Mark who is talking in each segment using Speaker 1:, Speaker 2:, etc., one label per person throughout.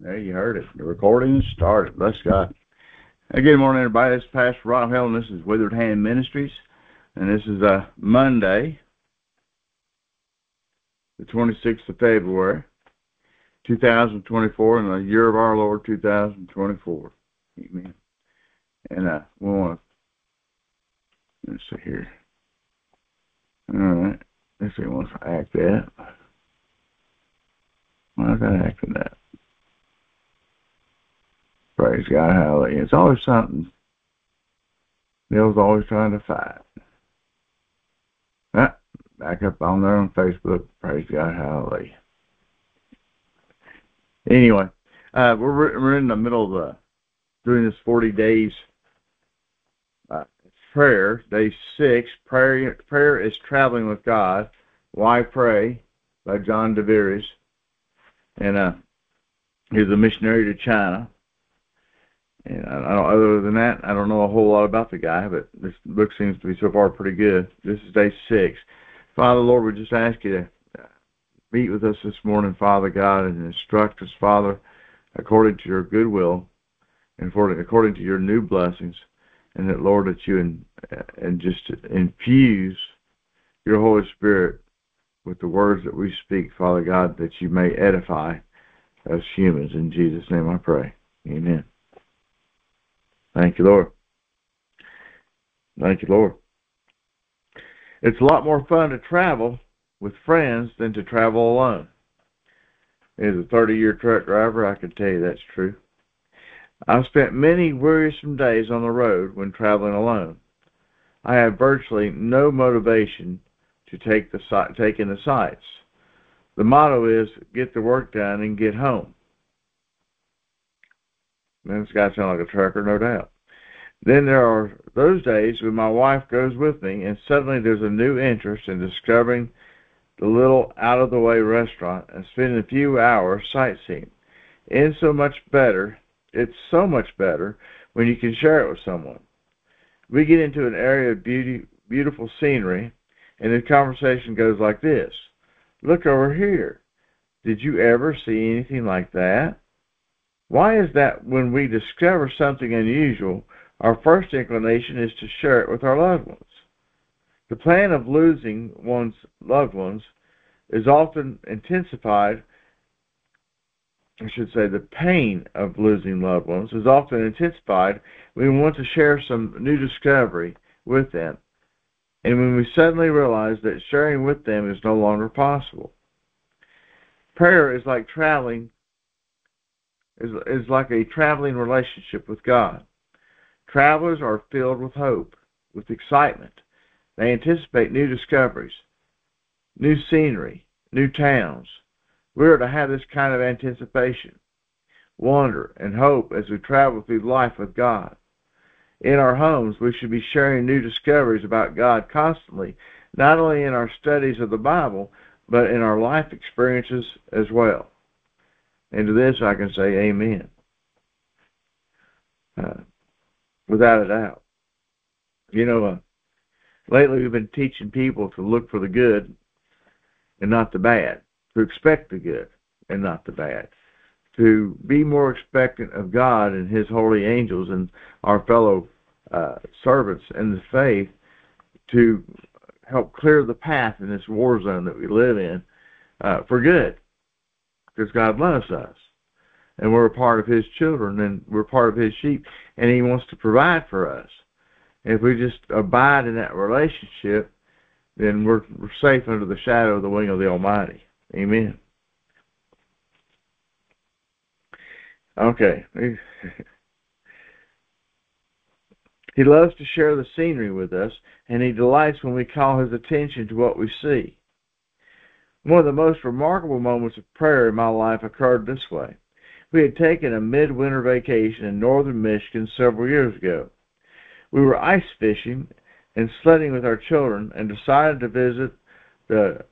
Speaker 1: There you heard it. The recording started. Bless God. Good morning, everybody. This is Pastor Rob Helen. this is Withered Hand Ministries. And this is uh, Monday, the 26th of February, 2024, in the year of our Lord, 2024. Amen. And uh, we want to, let's see here. All right. Let's see, wants to act that. Why is that acting that? Praise God, hallelujah. It's always something. Neil's always trying to fight. Ah, back up on there on Facebook. Praise God, hallelujah. Anyway, uh, we're we're in the middle of the doing this 40 days uh, prayer, day six. Prayer prayer is traveling with God. Why pray? By John DeVries, and uh, he's a missionary to China and I don't, other than that, I don't know a whole lot about the guy, but this book seems to be so far pretty good. This is day six. Father, Lord, we just ask you to uh, meet with us this morning, Father God, and instruct us, Father, according to your goodwill and for, according to your new blessings, and that, Lord, that you in, uh, and just infuse your Holy Spirit with the words that we speak, Father God, that you may edify us humans. In Jesus' name I pray. Amen. Thank you, Lord. Thank you, Lord. It's a lot more fun to travel with friends than to travel alone. As a 30 year truck driver, I can tell you that's true. I've spent many wearisome days on the road when traveling alone. I have virtually no motivation to take the take in the sights. The motto is get the work done and get home. Man, this guy sounds like a trucker, no doubt. Then there are those days when my wife goes with me, and suddenly there's a new interest in discovering the little out of the way restaurant and spending a few hours sightseeing. It's so much better. It's so much better when you can share it with someone. We get into an area of beauty, beautiful scenery, and the conversation goes like this: "Look over here. Did you ever see anything like that?" Why is that when we discover something unusual, our first inclination is to share it with our loved ones? The pain of losing one's loved ones is often intensified. I should say the pain of losing loved ones is often intensified when we want to share some new discovery with them, and when we suddenly realize that sharing with them is no longer possible. Prayer is like traveling is, is like a traveling relationship with God. Travelers are filled with hope, with excitement. They anticipate new discoveries, new scenery, new towns. We are to have this kind of anticipation, wonder, and hope as we travel through life with God. In our homes, we should be sharing new discoveries about God constantly, not only in our studies of the Bible, but in our life experiences as well. And to this I can say amen. Uh, without a doubt. You know, uh, lately we've been teaching people to look for the good and not the bad, to expect the good and not the bad, to be more expectant of God and His holy angels and our fellow uh, servants in the faith to help clear the path in this war zone that we live in uh, for good because God loves us. And we're a part of His children and we're part of His sheep, and He wants to provide for us. And if we just abide in that relationship, then we're, we're safe under the shadow of the wing of the Almighty. Amen. Okay. he loves to share the scenery with us, and he delights when we call his attention to what we see. One of the most remarkable moments of prayer in my life occurred this way. We had taken a midwinter vacation in northern Michigan several years ago. We were ice fishing and sledding with our children and decided to visit the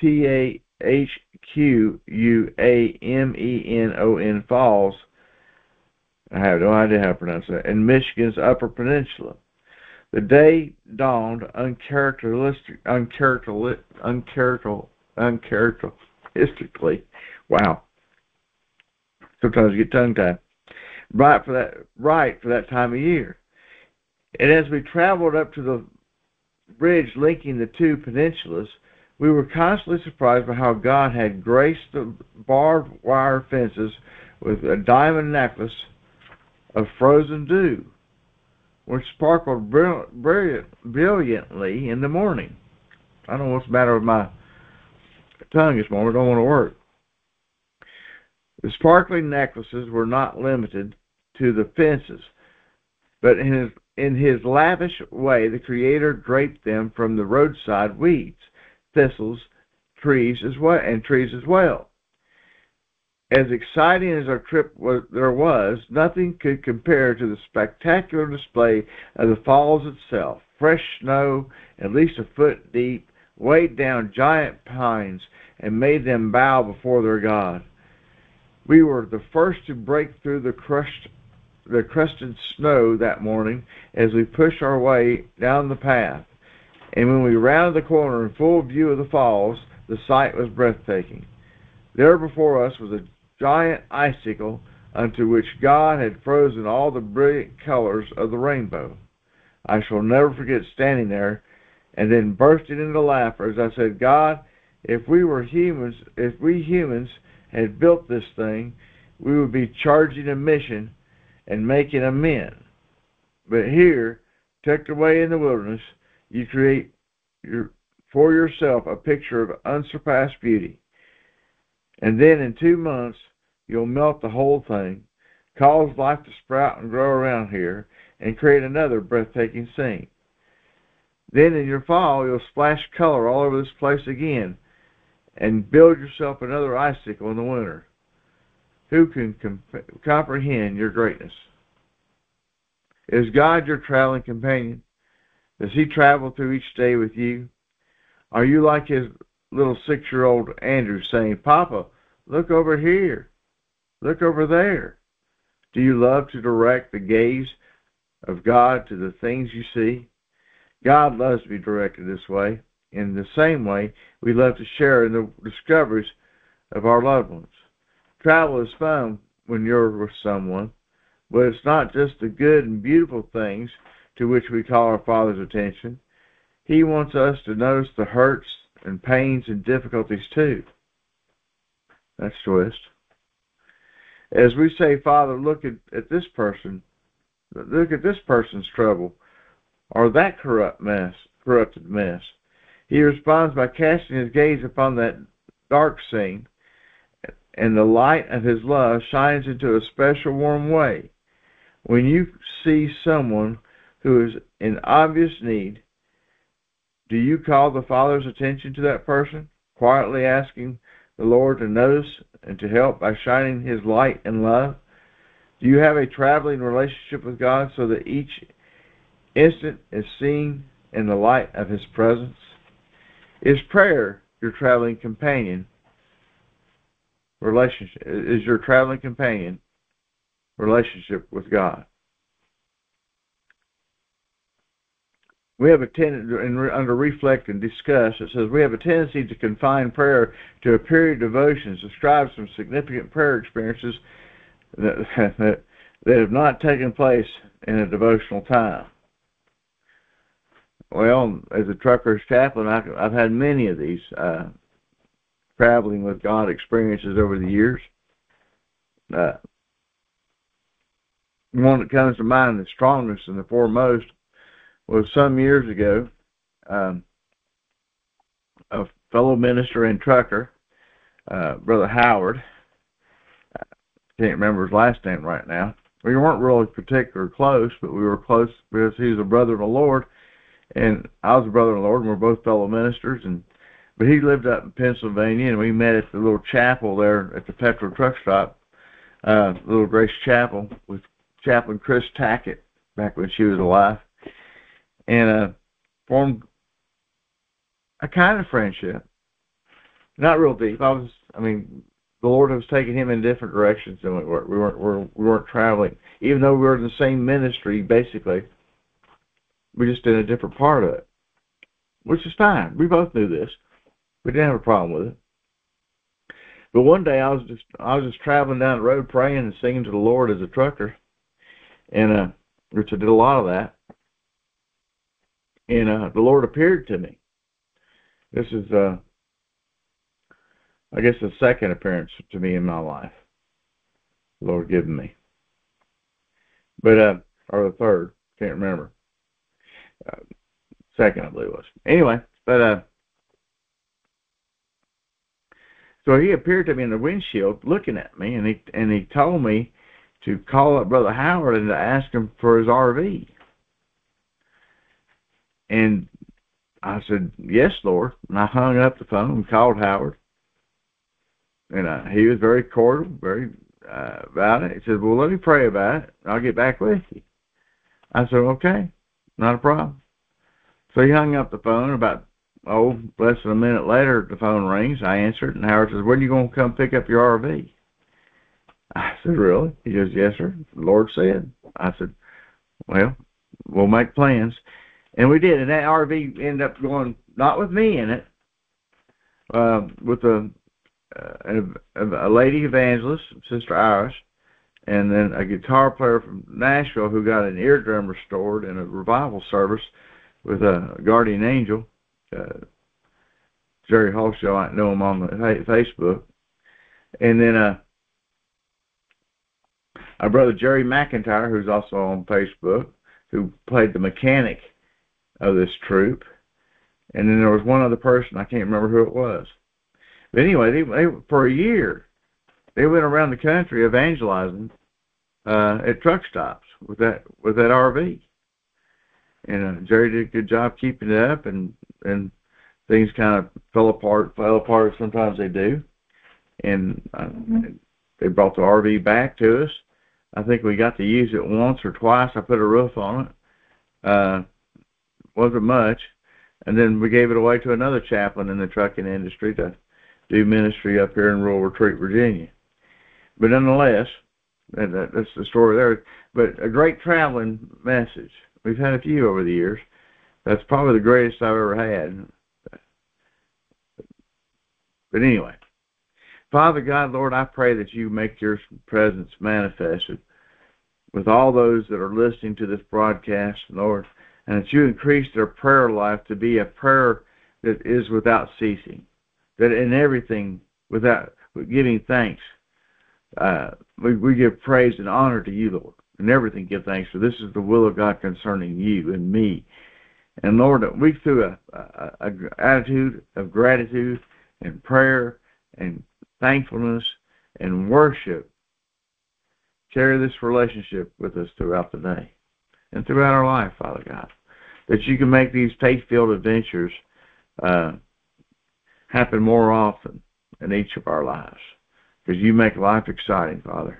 Speaker 1: T A H Q U A M E N O N Falls. I have no idea how to pronounce that. In Michigan's Upper Peninsula. The day dawned uncharacteristic, uncharacteristic, uncharacteristically, wow, Sometimes you get tongue tied. Right for that, right for that time of year. And as we traveled up to the bridge linking the two peninsulas, we were constantly surprised by how God had graced the barbed wire fences with a diamond necklace of frozen dew, which sparkled brilliantly in the morning. I don't know what's the matter with my tongue this morning. I don't want to work. The sparkling necklaces were not limited to the fences, but in his, in his lavish way, the Creator draped them from the roadside weeds, thistles, trees as well, and trees as well. As exciting as our trip was, there was, nothing could compare to the spectacular display of the falls itself. Fresh snow, at least a foot deep, weighed down giant pines and made them bow before their God. We were the first to break through the crushed the crusted snow that morning as we pushed our way down the path. And when we rounded the corner in full view of the falls, the sight was breathtaking. There before us was a giant icicle unto which God had frozen all the brilliant colors of the rainbow. I shall never forget standing there and then bursting into laughter as I said, God, if we were humans, if we humans had built this thing, we would be charging a mission and making amends. But here, tucked away in the wilderness, you create your, for yourself a picture of unsurpassed beauty. And then in two months, you'll melt the whole thing, cause life to sprout and grow around here, and create another breathtaking scene. Then in your fall, you'll splash color all over this place again and build yourself another icicle in the winter. Who can comp- comprehend your greatness? Is God your traveling companion? Does he travel through each day with you? Are you like his little six year old Andrew saying, Papa, look over here, look over there? Do you love to direct the gaze of God to the things you see? God loves to be directed this way. In the same way, we love to share in the discoveries of our loved ones. Travel is fun when you're with someone, but it's not just the good and beautiful things to which we call our Father's attention. He wants us to notice the hurts and pains and difficulties too. That's twist. As we say, Father, look at, at this person, look at this person's trouble, or that corrupt mess, corrupted mess. He responds by casting his gaze upon that dark scene, and the light of his love shines into a special warm way. When you see someone who is in obvious need, do you call the Father's attention to that person, quietly asking the Lord to notice and to help by shining his light and love? Do you have a traveling relationship with God so that each instant is seen in the light of his presence? Is prayer your traveling companion relationship? Is your traveling companion relationship with God? We have a tendency, under reflect and discuss, it says we have a tendency to confine prayer to a period of devotions, describe some significant prayer experiences that, that, that have not taken place in a devotional time. Well, as a trucker's chaplain, I've had many of these uh, traveling with God experiences over the years. Uh, one that comes to mind, the strongest and the foremost, was some years ago. Um, a fellow minister and trucker, uh, Brother Howard. I can't remember his last name right now. We weren't really particular close, but we were close because he was a brother in the Lord, and I was a brother in the Lord, and we're both fellow ministers. And but he lived up in Pennsylvania, and we met at the little chapel there at the Petro truck stop, uh, Little Grace Chapel, with Chaplain Chris Tackett back when she was alive, and uh, formed a kind of friendship. Not real deep. I was, I mean, the Lord was taking him in different directions than we were. We weren't, we weren't, we weren't traveling, even though we were in the same ministry, basically. We just did a different part of it, which is fine. We both knew this. We didn't have a problem with it. But one day I was just I was just traveling down the road praying and singing to the Lord as a trucker, and uh, which I did a lot of that. And uh, the Lord appeared to me. This is uh, I guess the second appearance to me in my life. The Lord given me, but uh, or the third, can't remember. Uh, second, I believe it was. Anyway, but uh So he appeared to me in the windshield looking at me, and he and he told me to call up Brother Howard and to ask him for his RV. And I said, "Yes, Lord." And I hung up the phone and called Howard, and uh, he was very cordial, very uh, about it. He said, "Well, let me pray about it. I'll get back with you." I said, "Okay, not a problem." So he hung up the phone. About oh, less than a minute later, the phone rings. I answer it, and Howard says, "When are you going to come pick up your RV?" I said, "Really?" He goes, "Yes, sir." The Lord said. I said, "Well, we'll make plans," and we did. And that RV ended up going not with me in it, uh, with a, uh, a a lady evangelist, Sister Iris, and then a guitar player from Nashville who got an eardrum restored in a revival service with a guardian angel uh, Jerry Holshaw. I know him on the Facebook, and then uh, our brother Jerry McIntyre, who's also on Facebook, who played the mechanic of this troop, and then there was one other person I can't remember who it was. But anyway, they, they for a year they went around the country evangelizing uh, at truck stops with that with that RV. And uh, Jerry did a good job keeping it up, and and things kind of fell apart, fell apart. Sometimes they do, and uh, mm-hmm. they brought the RV back to us. I think we got to use it once or twice. I put a roof on it. Uh, wasn't much, and then we gave it away to another chaplain in the trucking industry to do ministry up here in Rural Retreat, Virginia. But nonetheless, that, that's the story there. But a great traveling message. We've had a few over the years. That's probably the greatest I've ever had. But anyway, Father God, Lord, I pray that you make your presence manifested with all those that are listening to this broadcast, Lord, and that you increase their prayer life to be a prayer that is without ceasing, that in everything, without giving thanks, uh, we, we give praise and honor to you, Lord. In everything give thanks, for this is the will of God concerning you and me. And Lord, we through a, a, a attitude of gratitude and prayer and thankfulness and worship carry this relationship with us throughout the day and throughout our life, Father God. That you can make these faith-filled adventures uh, happen more often in each of our lives. Because you make life exciting, Father.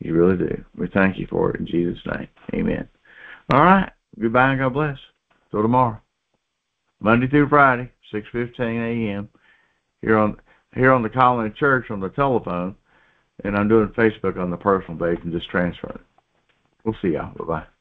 Speaker 1: You really do. We thank you for it in Jesus' name. Amen. All right. Goodbye and God bless. Till tomorrow. Monday through Friday, 6:15 a.m. here on here on the Colony Church on the telephone, and I'm doing Facebook on the personal page and just transferring. We'll see y'all. Bye bye.